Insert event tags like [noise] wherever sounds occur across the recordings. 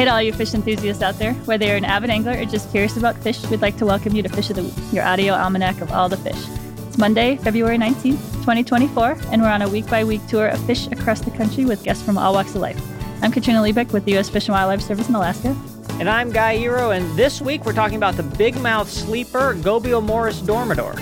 Hey to all you fish enthusiasts out there, whether you're an avid angler or just curious about fish, we'd like to welcome you to Fish of the Week, your audio almanac of all the fish. It's Monday, February 19th, 2024, and we're on a week by week tour of fish across the country with guests from all walks of life. I'm Katrina Liebeck with the U.S. Fish and Wildlife Service in Alaska. And I'm Guy Eroh, and this week we're talking about the big mouth sleeper Gobiomorus dormitor.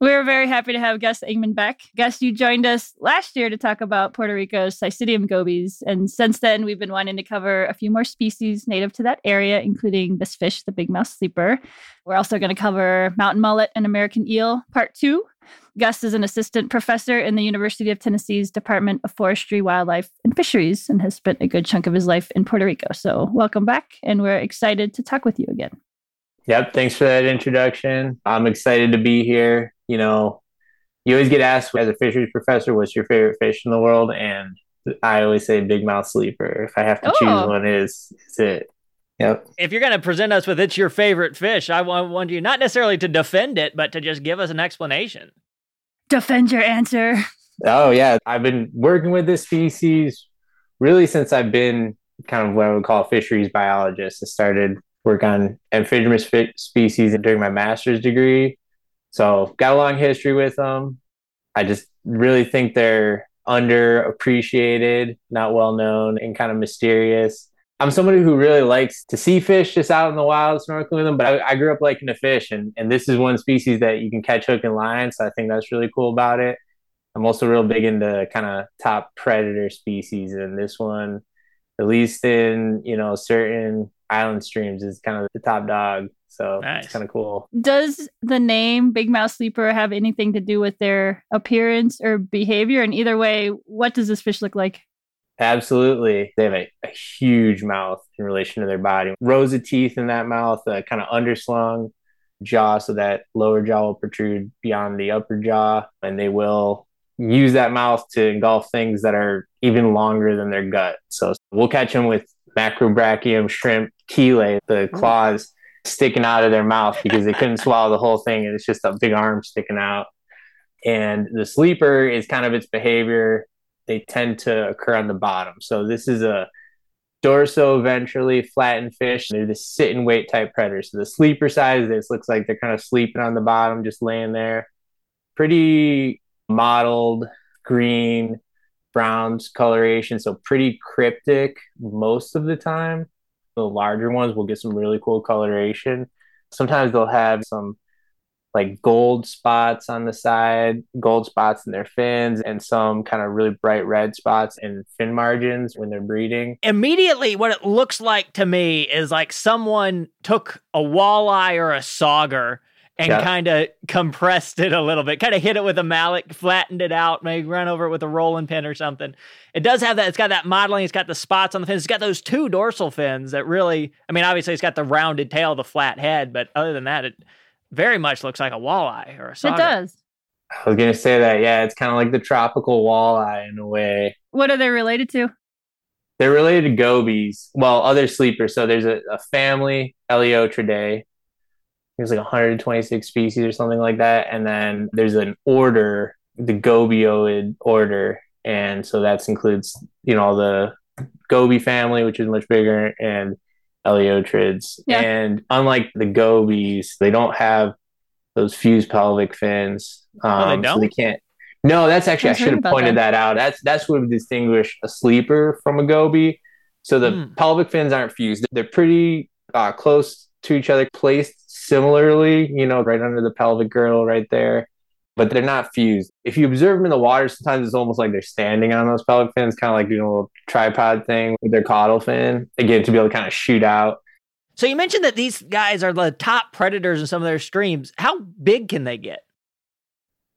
We're very happy to have Gus Engman back. Gus, you joined us last year to talk about Puerto Rico's Sicydium gobies. And since then, we've been wanting to cover a few more species native to that area, including this fish, the big mouth sleeper. We're also going to cover mountain mullet and American eel, part two. Gus is an assistant professor in the University of Tennessee's Department of Forestry, Wildlife, and Fisheries and has spent a good chunk of his life in Puerto Rico. So, welcome back, and we're excited to talk with you again. Yep, thanks for that introduction. I'm excited to be here you know, you always get asked as a fisheries professor, what's your favorite fish in the world? And I always say big mouth sleeper. If I have to oh. choose one, is is it. Yep. If you're going to present us with it's your favorite fish, I want, want you not necessarily to defend it, but to just give us an explanation. Defend your answer. Oh yeah, I've been working with this species really since I've been kind of what I would call a fisheries biologist. I started work on amphidromous species during my master's degree, so got a long history with them. I just really think they're underappreciated, not well known, and kind of mysterious. I'm somebody who really likes to see fish just out in the wild, snorkeling with them. But I, I, grew up liking to fish, and, and this is one species that you can catch hook and line. So I think that's really cool about it. I'm also real big into kind of top predator species, and this one, at least in you know certain island streams, is kind of the top dog. So nice. it's kind of cool. Does the name Big Mouth Sleeper have anything to do with their appearance or behavior? And either way, what does this fish look like? Absolutely. They have a, a huge mouth in relation to their body. Rows of teeth in that mouth, uh, kind of underslung jaw, so that lower jaw will protrude beyond the upper jaw. And they will use that mouth to engulf things that are even longer than their gut. So we'll catch them with macrobrachium, shrimp, chelae, the claws sticking out of their mouth because they couldn't swallow the whole thing and it's just a big arm sticking out. And the sleeper is kind of its behavior. They tend to occur on the bottom. So this is a dorso-ventrally flattened fish. They're the sit and wait type predators. So the sleeper side of this looks like they're kind of sleeping on the bottom, just laying there. Pretty mottled green, browns coloration. So pretty cryptic most of the time the larger ones will get some really cool coloration. Sometimes they'll have some like gold spots on the side, gold spots in their fins, and some kind of really bright red spots in fin margins when they're breeding. Immediately, what it looks like to me is like someone took a walleye or a sauger and yeah. kind of compressed it a little bit, kind of hit it with a mallet, flattened it out, maybe run over it with a rolling pin or something. It does have that. It's got that modeling. It's got the spots on the fins. It's got those two dorsal fins that really. I mean, obviously, it's got the rounded tail, the flat head, but other than that, it very much looks like a walleye or a. Sauger. It does. I was gonna say that. Yeah, it's kind of like the tropical walleye in a way. What are they related to? They're related to gobies. Well, other sleepers. So there's a, a family, Eleotridae, there's like 126 species or something like that. And then there's an order, the Gobioid order. And so that includes, you know, the Goby family, which is much bigger, and Eleotrids. Yeah. And unlike the gobies, they don't have those fused pelvic fins. Um, oh, they don't? So they can't. No, that's actually I, I should have pointed that. that. out. That's that's what would distinguish a sleeper from a goby. So the mm. pelvic fins aren't fused; they're pretty uh, close to each other, placed similarly, you know, right under the pelvic girdle right there, but they're not fused. If you observe them in the water, sometimes it's almost like they're standing on those pelvic fins, kind of like doing a little tripod thing with their caudal fin, again, to be able to kind of shoot out. So you mentioned that these guys are the top predators in some of their streams. How big can they get?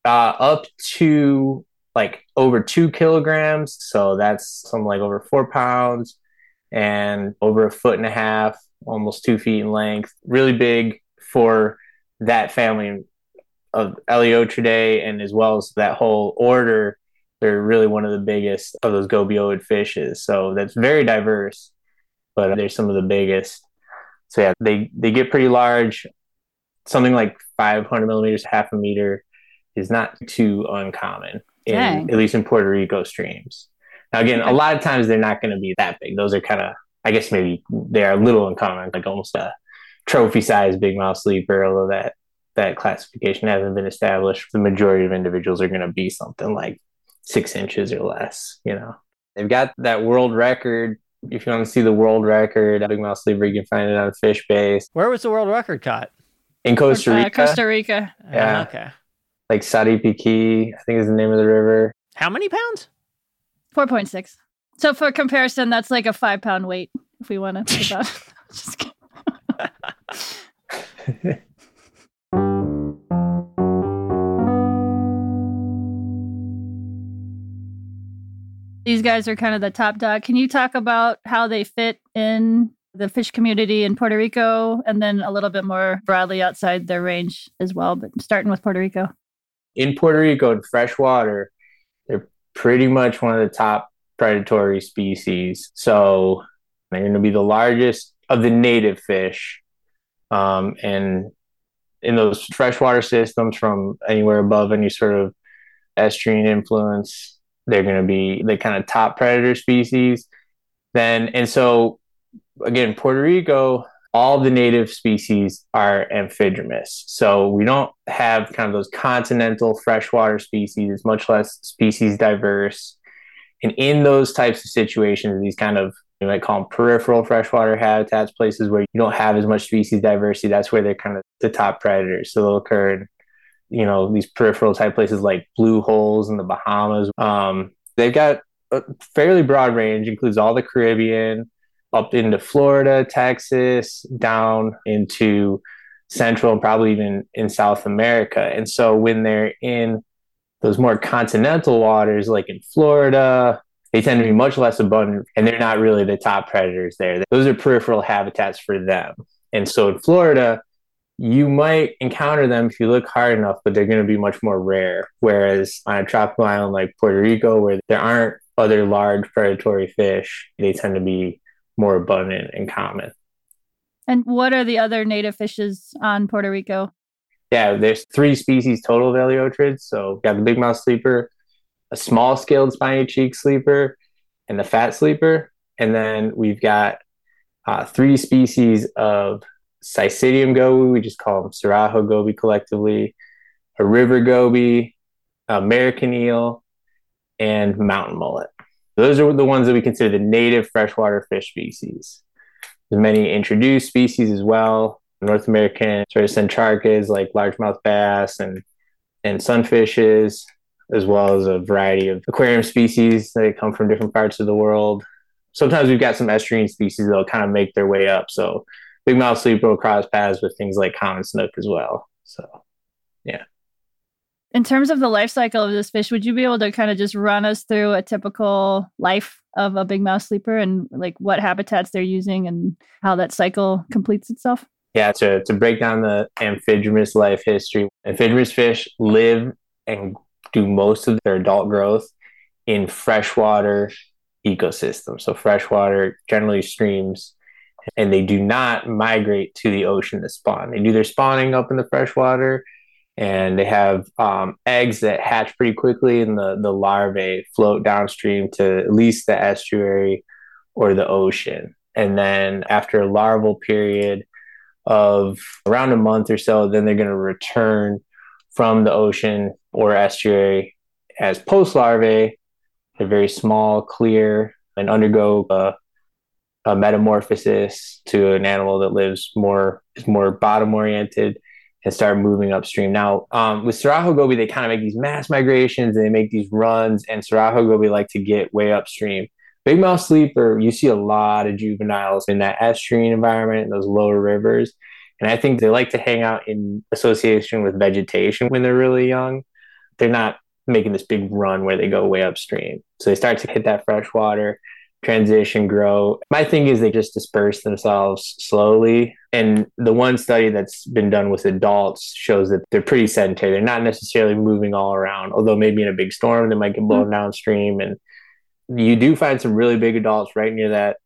Uh, up to like over two kilograms. So that's something like over four pounds and over a foot and a half, almost two feet in length. Really big for that family of Eleotridae and as well as that whole order, they're really one of the biggest of those gobioid fishes. So that's very diverse, but they're some of the biggest. So yeah, they, they get pretty large. Something like 500 millimeters, half a meter is not too uncommon. in Dang. at least in Puerto Rico streams. Now, again, a lot of times they're not going to be that big. Those are kind of, I guess, maybe they are a little uncommon, like almost a trophy size big mouth sleeper, although that that classification hasn't been established. The majority of individuals are going to be something like six inches or less. You know, they've got that world record. If you want to see the world record, big mouth sleeper, you can find it on FishBase Where was the world record caught? in Costa Uh, Rica, Costa Rica. Yeah. Uh, okay. like Sarapiqui, I think is the name of the river. How many pounds? 4.6. So for comparison, that's like a five pound weight if we want to think about [laughs] Just kidding. [laughs] These guys are kind of the top dog. Can you talk about how they fit in the fish community in Puerto Rico and then a little bit more broadly outside their range as well, but starting with Puerto Rico? in Puerto Rico in freshwater, they're pretty much one of the top predatory species. So they're going to be the largest of the native fish. Um, and in those freshwater systems, from anywhere above any sort of estuarine influence, they're going to be the kind of top predator species. Then, and so again, Puerto Rico, all the native species are amphidromous. So we don't have kind of those continental freshwater species, much less species diverse. And in those types of situations, these kind of you might call them peripheral freshwater habitats, places where you don't have as much species diversity, that's where they're kind of the top predators. So they'll occur in, you know, these peripheral type places like blue holes in the Bahamas. Um, they've got a fairly broad range, includes all the Caribbean, up into Florida, Texas, down into Central and probably even in South America. And so when they're in those more continental waters, like in Florida, they tend to be much less abundant and they're not really the top predators there. Those are peripheral habitats for them. And so in Florida, you might encounter them if you look hard enough, but they're going to be much more rare. Whereas on a tropical island like Puerto Rico, where there aren't other large predatory fish, they tend to be more abundant and common. And what are the other native fishes on Puerto Rico? Yeah, there's three species total of Eleotrids. So we've got the big mouth sleeper, a small scaled spiny cheek sleeper, and the fat sleeper. And then we've got uh, three species of Sicydium goby. We just call them Sirajo goby collectively, a river goby, American eel, and mountain mullet. Those are the ones that we consider the native freshwater fish species. There's many introduced species as well. North American sort of centrarchids like largemouth bass and and sunfishes, as well as a variety of aquarium species that come from different parts of the world. Sometimes we've got some estuarine species that'll kind of make their way up. So big mouth sleeper will cross paths with things like common snook as well. So yeah. In terms of the life cycle of this fish, would you be able to kind of just run us through a typical life of a big mouth sleeper and like what habitats they're using and how that cycle completes itself? Yeah, to, to break down the amphidromous life history, amphidromous fish live and do most of their adult growth in freshwater ecosystems. So freshwater, generally streams, and they do not migrate to the ocean to spawn. They do their spawning up in the freshwater, and they have um, eggs that hatch pretty quickly, and the the larvae float downstream to at least the estuary or the ocean. And then after a larval period of around a month or so, then they're going to return from the ocean or estuary as post larvae. They're very small, clear, and undergo a, a metamorphosis to an animal that lives more is more bottom oriented and start moving upstream. Now, um, with Sirajo goby, they kind of make these mass migrations and they make these runs, and Sirajo goby like to get way upstream. Big mouth sleeper, you see a lot of juveniles in that estuarine environment, those lower rivers. And I think they like to hang out in association with vegetation when they're really young. They're not making this big run where they go way upstream. So they start to hit that fresh water, transition, grow. My thing is they just disperse themselves slowly. And the one study that's been done with adults shows that they're pretty sedentary. They're not necessarily moving all around, although maybe in a big storm they might get blown mm-hmm. downstream. And you do find some really big adults right near that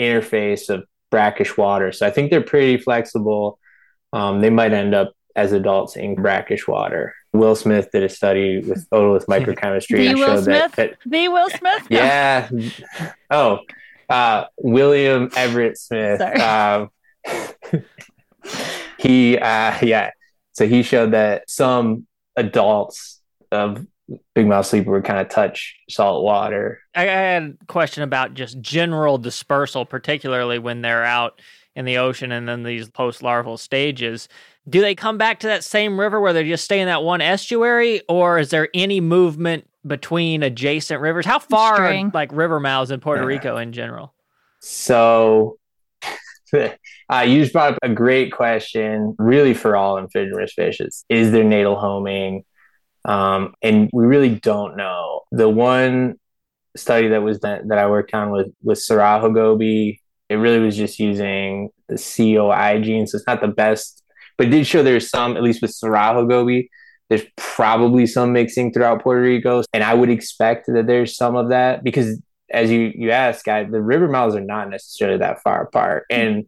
interface of brackish water. So I think they're pretty flexible. Um, they might end up as adults in brackish water. Will Smith did a study with otolith [laughs] microchemistry the and Will showed Smith? that, that The Will Smith? No. yeah. Oh, uh, William Everett Smith. Um, [laughs] he, uh, yeah. So he showed that some adults of big mouth sleeper would kind of touch salt water. I I had a question about just general dispersal, particularly when they're out in the ocean and then these post larval stages. Do they come back to that same river where they just stay in that one estuary, or is there any movement between adjacent rivers? How far String. are like river mouths in Puerto Yeah. Rico in general? So [laughs] uh, you just brought up a great question, really for all amphidromous fishes. Is there natal homing? Um, and we really don't know. The one study that was that, that I worked on with with Sirajo goby, it really was just using the COI gene, so it's not the best, but it did show there's some, at least with Sirajo goby, there's probably some mixing throughout Puerto Rico, and I would expect that there's some of that because as you you asked, guy, the river mouths are not necessarily that far apart, and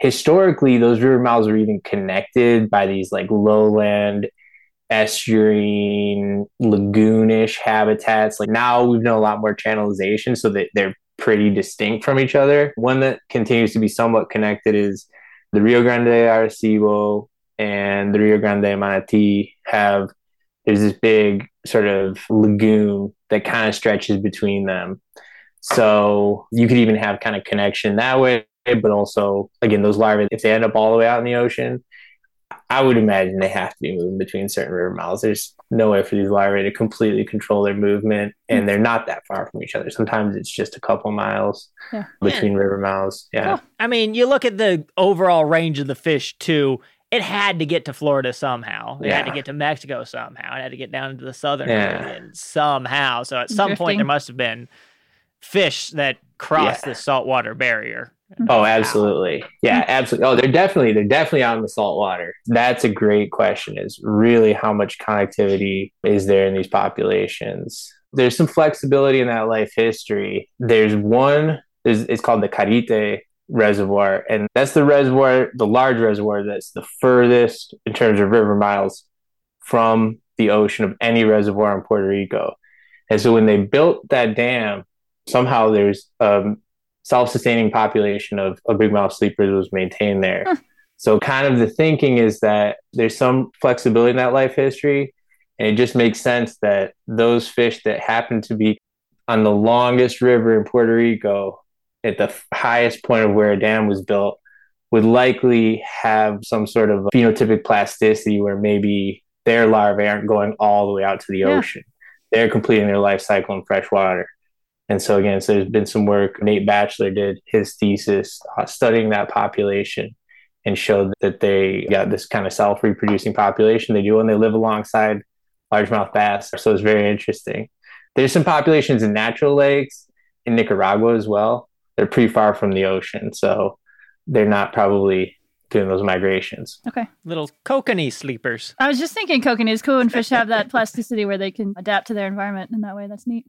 historically, those river mouths are even connected by these like lowland estuarine lagoonish habitats. Like now, we've known a lot more channelization, so that they're pretty distinct from each other. One that continues to be somewhat connected is the Rio Grande de Arecibo and the Rio Grande de Manatí have there's this big sort of lagoon that kind of stretches between them. So you could even have kind of connection that way, but also again those larvae, if they end up all the way out in the ocean, I would imagine they have to be moving between certain river mouths. There's no way for these larvae to completely control their movement, and hmm. they're not that far from each other. Sometimes it's just a couple miles Yeah. between river mouths. Yeah. Cool. I mean, you look at the overall range of the fish too. It had to get to Florida somehow. It had to get to Mexico somehow. It had to get down into the southern Yeah. Caribbean somehow. So at some point, there must have been fish that crossed Yeah. the saltwater barrier. Oh, absolutely. Yeah, absolutely. Oh, they're definitely they're definitely out in the salt water. That's a great question. Is really how much connectivity is there in these populations? There's some flexibility in that life history. There's one. There's, it's called the Carite Reservoir, and that's the reservoir, the large reservoir that's the furthest in terms of river miles from the ocean of any reservoir in Puerto Rico. And so when they built that dam, somehow there's um, self-sustaining population of, of big mouth sleepers was maintained there. Huh. So kind of the thinking is that there's some flexibility in that life history, and it just makes sense that those fish that happen to be on the longest river in Puerto Rico, at the highest point of where a dam was built, would likely have some sort of phenotypic plasticity where maybe their larvae aren't going all the way out to the Yeah. ocean. They're completing their life cycle in fresh water. And so again, so there's been some work. Nate Batchelor did his thesis uh, studying that population and showed that they got this kind of self-reproducing population. They do and they live alongside largemouth bass. So it's very interesting. There's some populations in natural lakes in Nicaragua as well. They're pretty far from the ocean, so they're not probably doing those migrations. Okay. Little kokanee sleepers. I was just thinking kokanee is cool when fish have that [laughs] plasticity where they can adapt to their environment in that way. That's neat.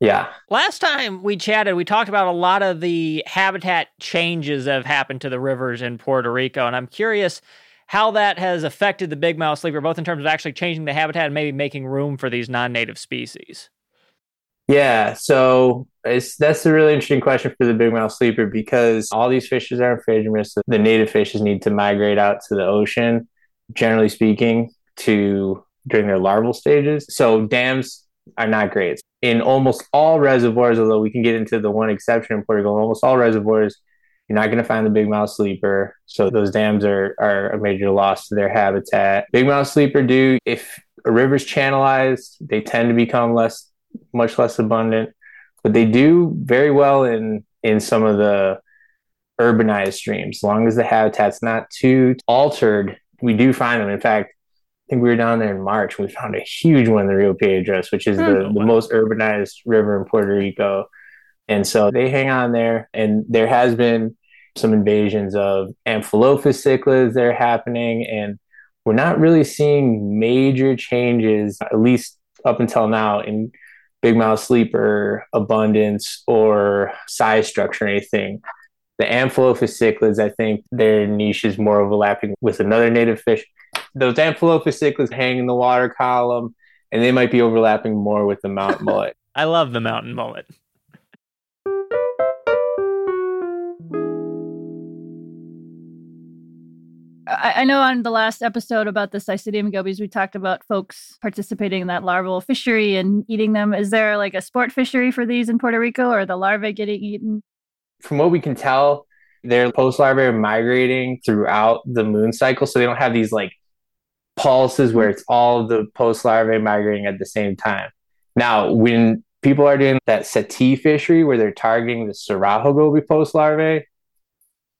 Yeah. Last time we chatted, we talked about a lot of the habitat changes that have happened to the rivers in Puerto Rico. And I'm curious how that has affected the big mouth sleeper, both in terms of actually changing the habitat and maybe making room for these non native species. Yeah, so it's that's a really interesting question for the big mouth sleeper because all these fishes are amphidromous. The native fishes need to migrate out to the ocean, generally speaking, to during their larval stages. So dams are not great. In almost all reservoirs, although we can get into the one exception in Rico, almost all reservoirs, you're not going to find the big mouth sleeper. So those dams are are a major loss to their habitat. Big mouth sleeper do if a river's channelized, they tend to become less much less abundant, but they do very well in in some of the urbanized streams. As long as the habitat's not too altered, we do find them. In fact, I think we were down there in March. We found a huge one in the Rio Piedras, which is the, Hmm. the most urbanized river in Puerto Rico. And so they hang on there. And there has been some invasions of Amphilophus cichlids that are happening. And we're not really seeing major changes, at least up until now, in big mouth sleeper abundance or size structure or anything. The Amphilophus cichlids, I think their niche is more overlapping with another native fish. Those Amphilophus cichlids hang in the water column, and they might be overlapping more with the mountain [laughs] mullet. I love the mountain mullet. I, I know on the last episode about the Sicydium gobies, we talked about folks participating in that larval fishery and eating them. Is there like a sport fishery for these in Puerto Rico, or the larvae getting eaten? From what we can tell, their post larvae are migrating throughout the moon cycle, so they don't have these like pulses where it's all the post larvae migrating at the same time. Now, when people are doing that cetí fishery where they're targeting the Carajo goby post larvae,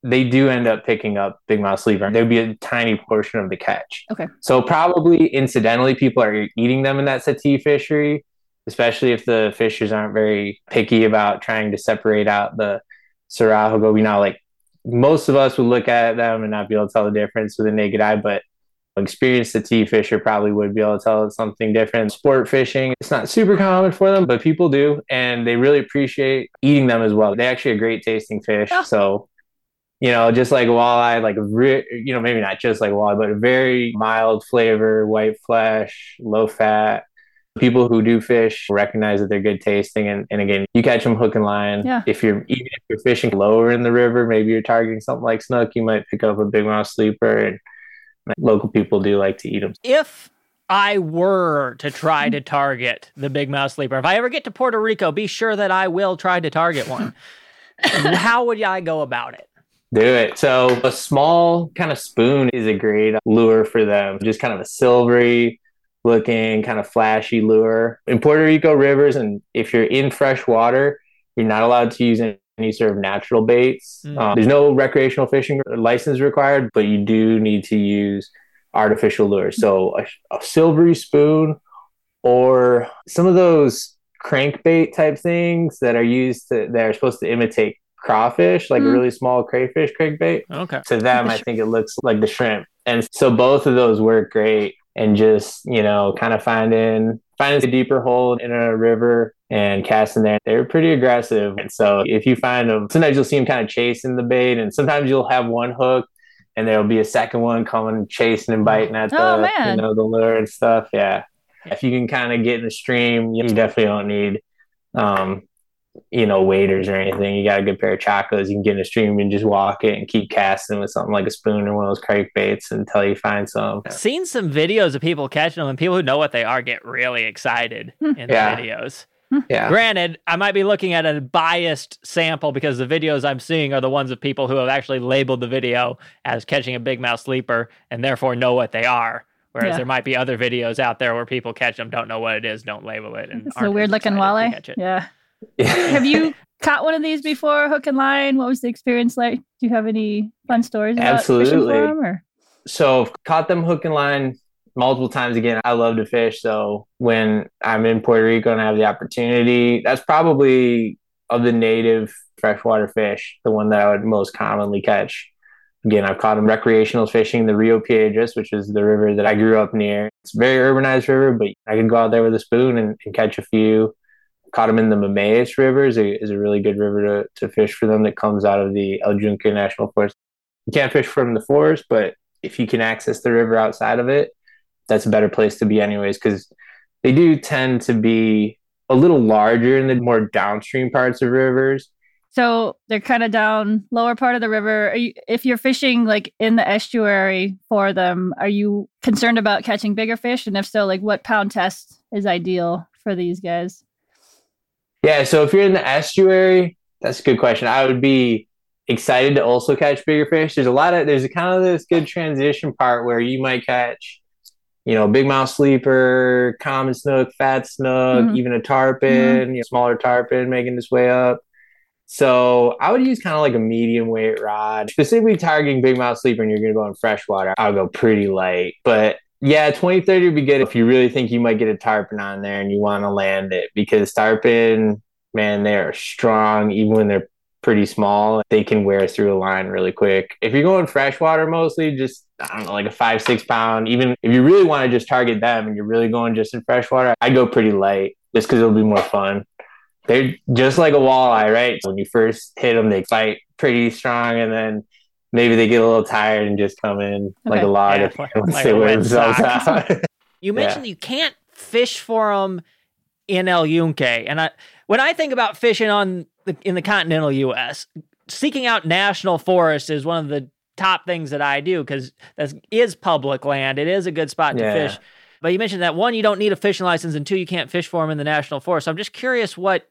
they do end up picking up big mouth sleeper. There'd be a tiny portion of the catch. Okay. So probably incidentally, people are eating them in that cetí fishery, especially if the fishers aren't very picky about trying to separate out the Carajo goby. Now, like most of us would look at them and not be able to tell the difference with a naked eye, but experienced cetí fisher probably would be able to tell something different. Sport fishing, it's not super common for them, but people do, and they really appreciate eating them as well. They're actually a great tasting fish. Oh. So you know, just like walleye, like re- you know, maybe not just like walleye, but a very mild flavor, white flesh, low fat. People who do fish recognize that they're good tasting, and, and again, you catch them hook and line. Yeah. If you're even if you're fishing lower in the river, maybe you're targeting something like snook, you might pick up a big mouth sleeper, and local people do like to eat them. If I were to try to target the big mouth sleeper, if I ever get to Puerto Rico, be sure that I will try to target one. [laughs] How would I go about it? Do it. So a small kind of spoon is a great lure for them. Just kind of a silvery looking, kind of flashy lure. In Puerto Rico rivers, and if you're in fresh water, you're not allowed to use any sort of natural baits. Mm. Um, there's no recreational fishing license required, but you do need to use artificial lures. So a, a silvery spoon or some of those crankbait type things that are used to, that are supposed to imitate crawfish, like mm. a really small crayfish crankbait. Okay. To them, I think it looks like the shrimp. And so both of those work great. And just, you know, kind of finding finding a deeper hole in a river and casting there. They're pretty aggressive. And so if you find them, sometimes you'll see them kind of chasing the bait, and sometimes you'll have one hook and there'll be a second one coming chasing and biting at the oh, you know the lure and stuff. Yeah. If you can kind of get in the stream, you definitely don't need um, you know, waders or anything. You got a good pair of chacos. You can get in a stream and just walk it and keep casting with something like a spoon or one of those crank baits until you find some. Seen some videos of people catching them, and people who know what they are get really excited hmm. in yeah. the videos. Hmm. Yeah. Granted, I might be looking at a biased sample because the videos I'm seeing are the ones of people who have actually labeled the video as catching a big mouth sleeper and therefore know what they are. Whereas yeah. there might be other videos out there where people catch them, don't know what it is, don't label it, and it's a weird looking walleye. Yeah. [laughs] have you [laughs] caught one of these before, hook and line? What was the experience like? Do you have any fun stories about Absolutely. fishing for them? Or? So caught them hook and line multiple times again. I love to fish. So when I'm in Puerto Rico and I have the opportunity, that's probably of the native freshwater fish, the one that I would most commonly catch. Again, I've caught them recreational fishing the Rio Piedras, which is the river that I grew up near. It's a very urbanized river, but I can go out there with a spoon and, and catch a few caught them in the Mameyes River is a, is a really good river to, to fish for them that comes out of the El Yunque National Forest. You can't fish from the forest, but if you can access the river outside of it, that's a better place to be anyways, because they do tend to be a little larger in the more downstream parts of rivers. So they're kind of down lower part of the river. You, if you're fishing like in the estuary for them, are you concerned about catching bigger fish? And if so, like what pound test is ideal for these guys? Yeah, so if you're in the estuary, that's a good question. I would be excited to also catch bigger fish. There's a lot of there's a kind of this good transition part where you might catch, you know, big mouth sleeper, common snook, fat snook, mm-hmm. even a tarpon, mm-hmm. you know, smaller tarpon making its way up. So I would use kind of like a medium weight rod, specifically targeting big mouth sleeper, and you're going to go in freshwater. I'll go pretty light, but yeah, 2030 would be good if you really think you might get a tarpon on there and you want to land it because tarpon, man, they are strong even when they're pretty small. They can wear through a line really quick. If you're going freshwater mostly, just I don't know, like a five, six pound, even if you really want to just target them and you're really going just in freshwater, I go pretty light just because it'll be more fun. They're just like a walleye, right? When you first hit them, they fight pretty strong and then maybe they get a little tired and just come in okay. like a log yeah, once like they wear themselves out. [laughs] [laughs] you mentioned yeah. you can't fish for them in El Yunque, and I when I think about fishing on the, in the continental U.S., seeking out national forests is one of the top things that I do because that is public land. It is a good spot yeah. to fish. But you mentioned that one, you don't need a fishing license, and two, you can't fish for them in the national forest. So I'm just curious what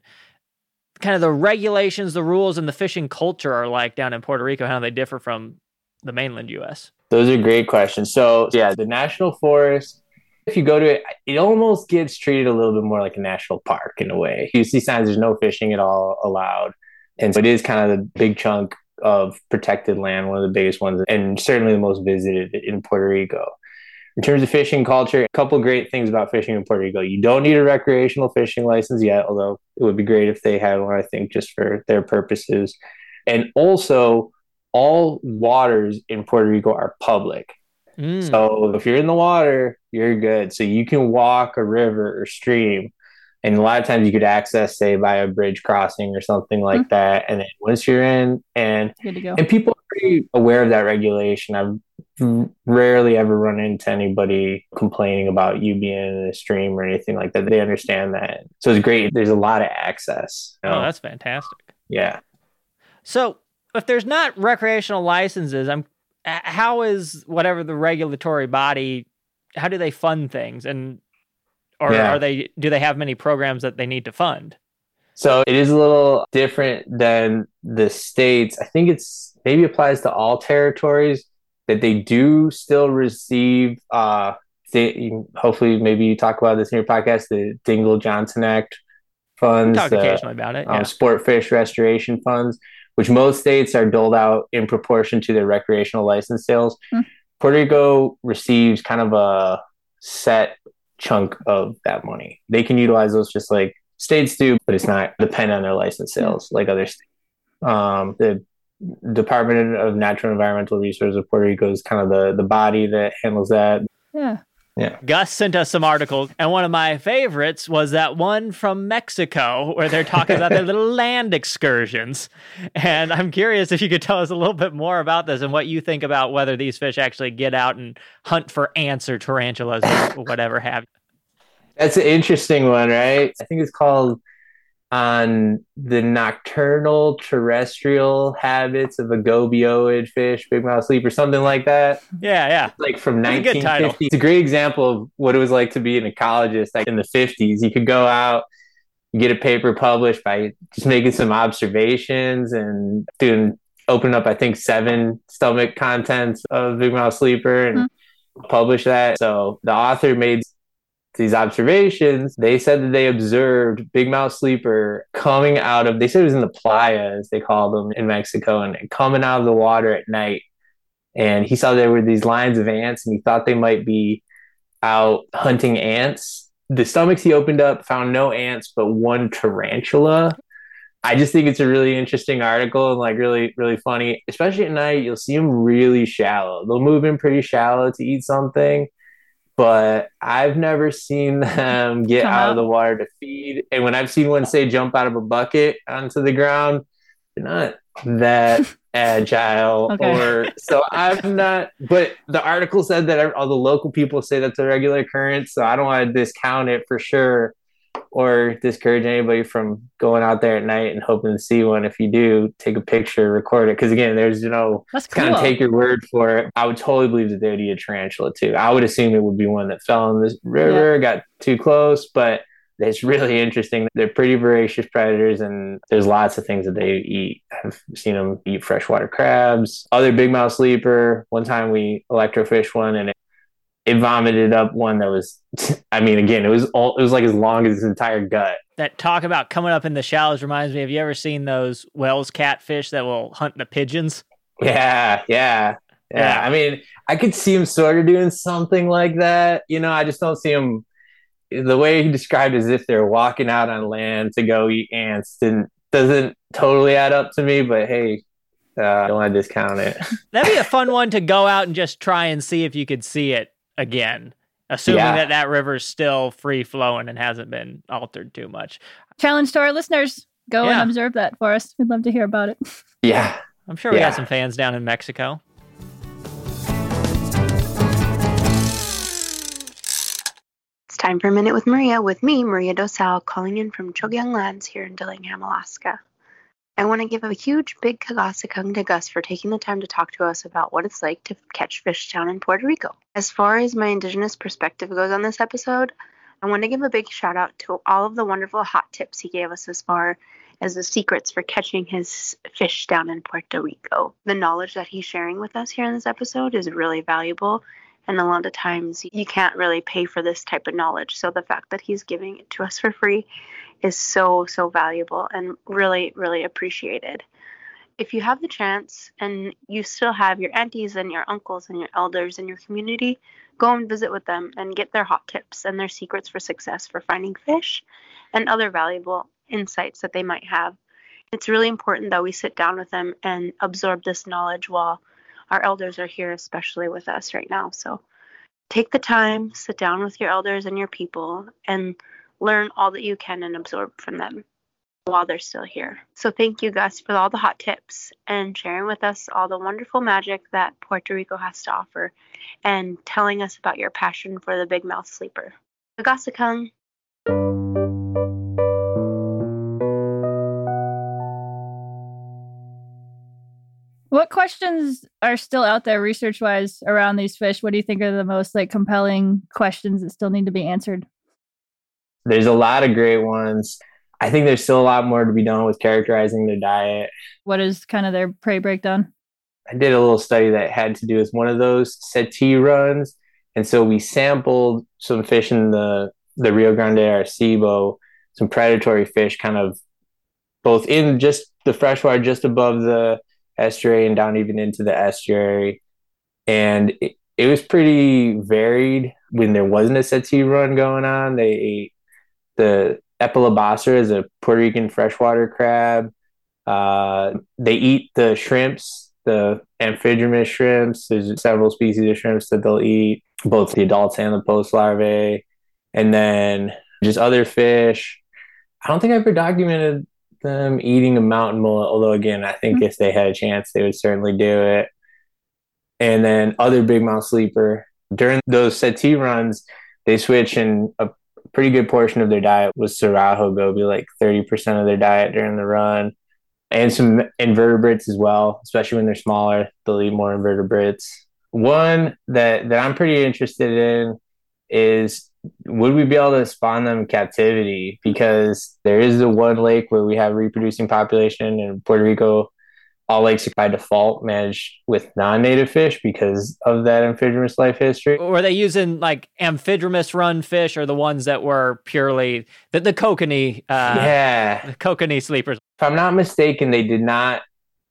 kind of the regulations, the rules, and the fishing culture are like down in Puerto Rico. How they differ from the mainland U.S. Those are great questions. So yeah, the national forest. If you go to it, it almost gets treated a little bit more like a national park in a way. You see signs there's no fishing at all allowed. And so it is kind of the big chunk of protected land, one of the biggest ones, and certainly the most visited in Puerto Rico. In terms of fishing culture, a couple great things about fishing in Puerto Rico. You don't need a recreational fishing license yet, although it would be great if they had one, I think, just for their purposes. And also, all waters in Puerto Rico are public. Mm. So if you're in the water, you're good. So you can walk a river or stream and a lot of times you could access say by a bridge crossing or something like mm-hmm. that and then once you're in and and people are pretty aware of that regulation i've rarely ever run into anybody complaining about you being in a stream or anything like that they understand that so it's great there's a lot of access you know? oh that's fantastic yeah so if there's not recreational licenses i'm how is whatever the regulatory body how do they fund things and or yeah. are they do they have many programs that they need to fund? So it is a little different than the states. I think it's maybe applies to all territories that they do still receive uh they, hopefully maybe you talk about this in your podcast the Dingell-Johnson Act funds we talk occasionally about it um, yeah. um, sport fish restoration funds which most states are doled out in proportion to their recreational license sales hmm. Puerto Rico receives kind of a set chunk of that money. They can utilize those just like states do, but it's not dependent on their license sales like other states. Um, the Department of Natural and Environmental Resources of Puerto Rico is kind of the the body that handles that. Yeah. Yeah. Gus sent us some articles, and one of my favorites was that one from Mexico where they're talking about their [laughs] little land excursions. And I'm curious if you could tell us a little bit more about this and what you think about whether these fish actually get out and hunt for ants or tarantulas or whatever have you. That's an interesting one, right? I think it's called on the nocturnal terrestrial habits of a gobioid fish, big mouth sleeper, something like that. Yeah, yeah. Like from 1950. It's a great example of what it was like to be an ecologist like in the 50s. You could go out, get a paper published by just making some observations and doing open up, I think, seven stomach contents of big mouth sleeper and mm-hmm. publish that. So the author made these observations, they said that they observed big mouth sleeper coming out of, they said it was in the playa, as they call them in Mexico, and coming out of the water at night. And he saw there were these lines of ants, and he thought they might be out hunting ants. The stomachs he opened up found no ants, but one tarantula. I just think it's a really interesting article and like really, really funny. Especially at night, you'll see them really shallow. They'll move in pretty shallow to eat something but I've never seen them get out of the water to feed. And when I've seen one say jump out of a bucket onto the ground, they're not that [laughs] agile okay. or so I'm not but the article said that all the local people say that's a regular occurrence so I don't want to discount it for sure or discourage anybody from going out there at night and hoping to see one. If you do, take a picture, record it. Because again, there's you know, That's cool. kind of take your word for it. I would totally believe that there'd be a tarantula too. I would assume it would be one that fell in this river, yeah. got too close, but it's really interesting. They're pretty voracious predators, and there's lots of things that they eat. I've seen them eat freshwater crabs, other big mouth sleeper. One time we electrofish one, and it it vomited up one that was [laughs] I mean again it was all it was like as long as his entire gut. That talk about coming up in the shallows reminds me have you ever seen those wels catfish that will hunt the pigeons? Yeah, yeah. Yeah. yeah. I mean, I could see him sort of doing something like that. You know, I just don't see him the way he described as if they're walking out on land to go eat ants didn't doesn't totally add up to me, but hey, uh, I don't want to discount it. [laughs] That'd be a fun one to go out and just try and see if you could see it again, assuming yeah. that that river's still free flowing and hasn't been altered too much. Challenge to our listeners: go yeah. and observe that for us. We'd love to hear about it. [laughs] Yeah, I'm sure we yeah. got some fans down in Mexico. It's time for a minute with Maria. With me, Maria Dosal, calling in from Choggiung Lands here in Dillingham, Alaska. I want to give a huge big kagasakung to Gus for taking the time to talk to us about what it's like to catch fish down in Puerto Rico. As far as my indigenous perspective goes on this episode, I want to give a big shout out to all of the wonderful hot tips he gave us as far as the secrets for catching his fish down in Puerto Rico. The knowledge that he's sharing with us here in this episode is really valuable. And a lot of times you can't really pay for this type of knowledge. So the fact that he's giving it to us for free is so, so valuable and really, really appreciated. If you have the chance and you still have your aunties and your uncles and your elders in your community, go and visit with them and get their hot tips and their secrets for success for finding fish and other valuable insights that they might have. It's really important that we sit down with them and absorb this knowledge while our elders are here, especially with us right now. So take the time, sit down with your elders and your people, and learn all that you can and absorb from them while they're still here. So thank you, Gus, for all the hot tips and sharing with us all the wonderful magic that Puerto Rico has to offer and telling us about your passion for the big mouth sleeper. Agasakung. Questions are still out there research wise around these fish? What do you think are the most like compelling questions that still need to be answered? There's a lot of great ones. I think there's still a lot more to be done with characterizing their diet. What is kind of their prey breakdown? I did a little study that had to do with one of those cetí runs. And so we sampled some fish in the, the Rio Grande Arecibo, some predatory fish kind of both in just the freshwater just above the estuary and down even into the estuary. And it, it was pretty varied when there wasn't a cetí run going on. They ate the Epilobocera is a Puerto Rican freshwater crab. Uh, they eat the shrimps, the amphidromous shrimps. There's several species of shrimps that they'll eat, both the adults and the post larvae. And then just other fish. I don't think I ever documented them eating a mountain mullet, although again, I think mm-hmm. if they had a chance, they would certainly do it. And then other big mouth sleeper during those cetí runs, they switch and a pretty good portion of their diet was Carajo goby, like 30% of their diet during the run. And some invertebrates as well, especially when they're smaller, they'll eat more invertebrates. One that, that I'm pretty interested in is would we be able to spawn them in captivity? Because there is the one lake where we have reproducing population in Puerto Rico. All lakes are by default managed with non-native fish because of that amphidromous life history. Were they using like amphidromous run fish or the ones that were purely the, the kokanee? Uh, yeah, the kokanee sleepers. If I'm not mistaken, they did not.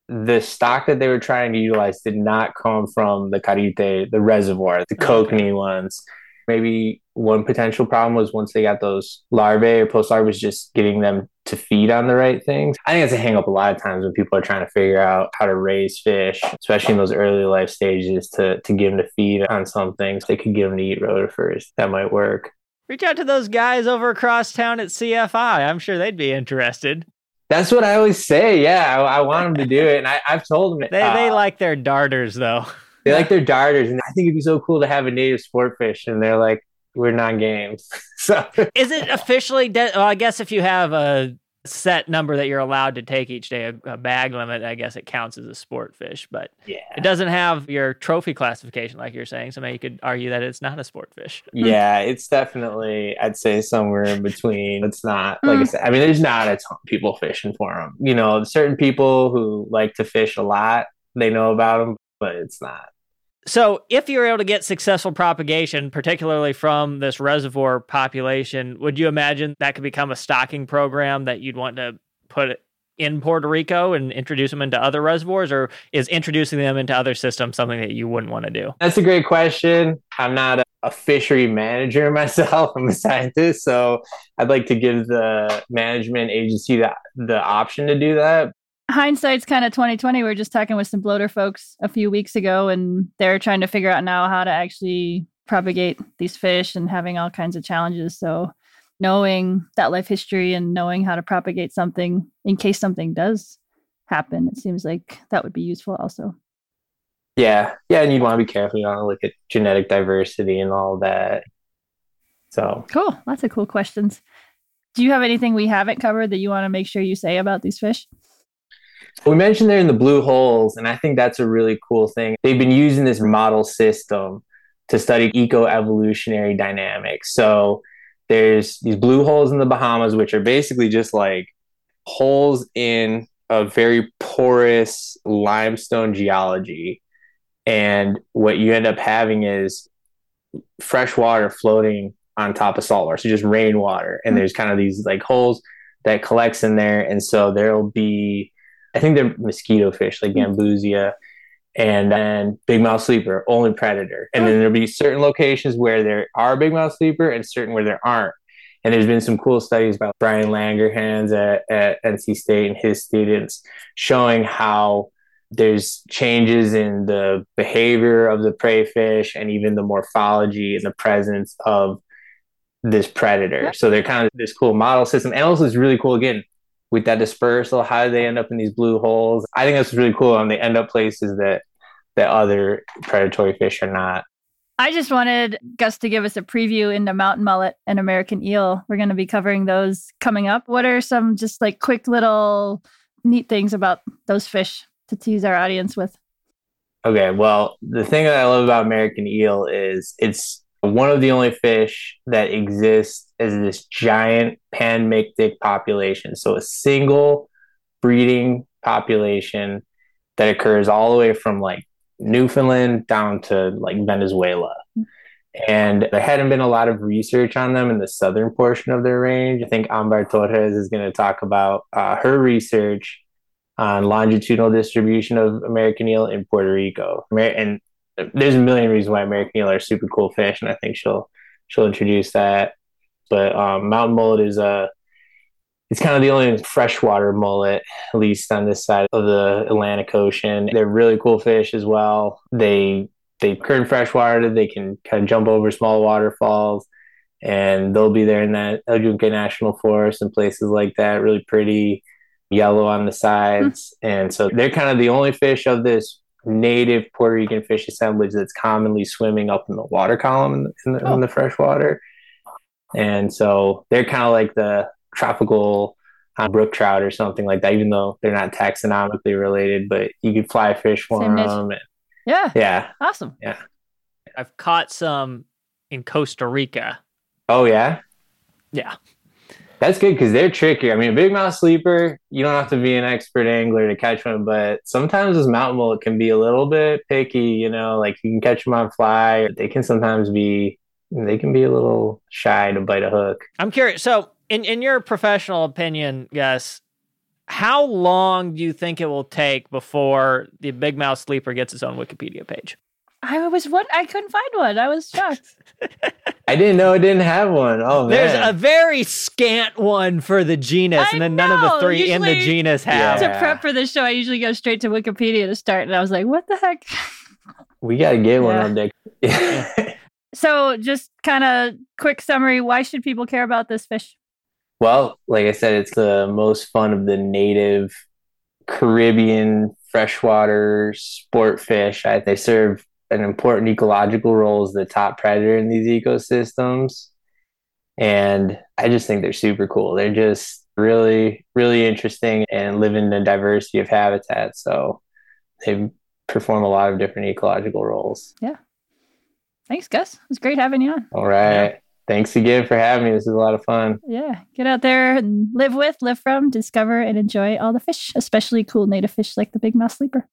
The stock that they were trying to utilize did not come from the Carite, the reservoir, the kokanee ones maybe one potential problem was once they got those larvae or post larvae was just getting them to feed on the right things. I think it's a hang up a lot of times when people are trying to figure out how to raise fish, especially in those early life stages, to, to get them to feed on something. So they could get them to eat rotifers. That might work. Reach out to those guys over across town at CFI. I'm sure they'd be interested. That's what I always say. Yeah, I, I want them to do it. And I, have told them. They, uh, they like their darters, though. [laughs] They like their darters, and I think it'd be so cool to have a native sport fish. And they're like, we're non games. [laughs] so is it officially? De- well, I guess if you have a set number that you're allowed to take each day, a, a, bag limit, I guess it counts as a sport fish. But yeah. it doesn't have your trophy classification, like you're saying. So maybe you could argue that it's not a sport fish. [laughs] yeah, it's definitely, I'd say, somewhere in between. It's not like I hmm. said. I mean, there's not a ton of people fishing for them. You know, certain people who like to fish a lot, they know about them, but it's not so, if you're able to get successful propagation, particularly from this reservoir population, would you imagine that could become a stocking program that you'd want to put in Puerto Rico and introduce them into other reservoirs, or is introducing them into other systems something that you wouldn't want to do? That's a great question. I'm not a, fishery manager [laughs] myself. I'm a scientist, so I'd like to give the management agency the, the option to do that hindsight's kind of 2020 we are just talking with some bloater folks a few weeks ago and they're trying to figure out now how to actually propagate these fish and having all kinds of challenges so knowing that life history and knowing how to propagate something in case something does happen. It seems like that would be useful also. Yeah, yeah, and you want to be careful. You want to look at genetic diversity and all that. So cool, lots of cool questions. Do you have anything we haven't covered that you want to make sure you say about these fish? We mentioned they're in the blue holes, and I think that's a really cool thing. They've been using this model system to study eco-evolutionary dynamics. So there's these blue holes in the Bahamas, which are basically just like holes in a very porous limestone geology. And what you end up having is fresh water floating on top of salt water. So just rainwater. And hmm. there's kind of these like holes that collects in there. And so there'll be, I think they're mosquito fish like hmm. Gambusia and then big mouth sleeper, only predator. And then there'll be certain locations where there are big mouth sleeper and certain where there aren't. And there's been some cool studies about Brian Langerhans at, at NC State and his students showing how there's changes in the behavior of the prey fish and even the morphology and the presence of this predator. So they're kind of this cool model system. And also it's really cool again with that dispersal, how do they end up in these blue holes? I think that's really cool. And they end up places that that other predatory fish are not. I just wanted Gus to give us a preview into mountain mullet and American eel. We're going to be covering those coming up. What are some just like quick little neat things about those fish to tease our audience with? Okay, well, the thing that I love about American eel is it's one of the only fish that exists is this giant panmictic population. So a single breeding population that occurs all the way from like Newfoundland down to like Venezuela. And there hadn't been a lot of research on them in the southern portion of their range. I think Ambar Torres is going to talk about uh, her research on longitudinal distribution of American eel in Puerto Rico. And there's a million reasons why American eel are super cool fish, and I think she'll she'll introduce that. But um, mountain mullet is a it's kind of the only freshwater mullet, at least on this side of the Atlantic Ocean. They're really cool fish as well. They they in freshwater. They can kind of jump over small waterfalls, and they'll be there in that El Yunque National Forest and places like that. Really pretty, yellow on the sides, mm-hmm. and so they're kind of the only fish of this native Puerto Rican fish assemblage that's commonly swimming up in the water column in the, in the, oh. in the freshwater. And so they're kind of like the tropical uh, brook trout or something like that, even though they're not taxonomically related, but you could fly fish for Same them. And, yeah. Yeah. Awesome. Yeah. I've caught some in Costa Rica. Oh, yeah. Yeah. That's good because they're tricky. I mean, a big mouth sleeper, you don't have to be an expert angler to catch one, but sometimes this mountain mullet can be a little bit picky, you know, like you can catch them on fly. They can sometimes be, they can be a little shy to bite a hook. I'm curious. So, in, in your professional opinion, yes, how long do you think it will take before the big mouth sleeper gets its own Wikipedia page? I was what I couldn't find one. I was shocked. [laughs] I didn't know it didn't have one. Oh man. There's a very scant one for the genus, I and then know. none of the three usually, in the genus have. Yeah. To prep for this show, I usually go straight to Wikipedia to start, and I was like, "What the heck?" [laughs] We gotta get one on deck. [laughs] so, just kind of quick summary: Why should people care about this fish? Well, like I said, it's the most fun of the native Caribbean freshwater sport fish. I, they serve an important ecological role as the top predator in these ecosystems. And I just think they're super cool. They're just really, really interesting and live in a diversity of habitats. So they perform a lot of different ecological roles. Yeah. Thanks, Gus. It was great having you on. All right. Yeah. Thanks again for having me. This is a lot of fun. Yeah. Get out there and live with, live from, discover, and enjoy all the fish, especially cool native fish like the big mouth sleeper.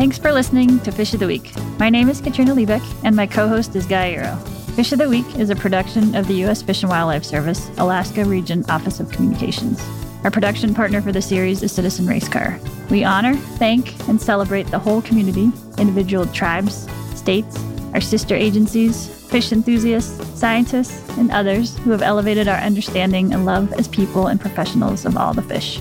Thanks for listening to Fish of the Week. My name is Katrina Liebich, and my co host is Guy Eroh. Fish of the Week is a production of the U.S. Fish and Wildlife Service, Alaska Region Office of Communications. Our production partner for the series is Citizen Racecar. We honor, thank, and celebrate the whole community, individual tribes, states, our sister agencies, fish enthusiasts, scientists, and others who have elevated our understanding and love as people and professionals of all the fish.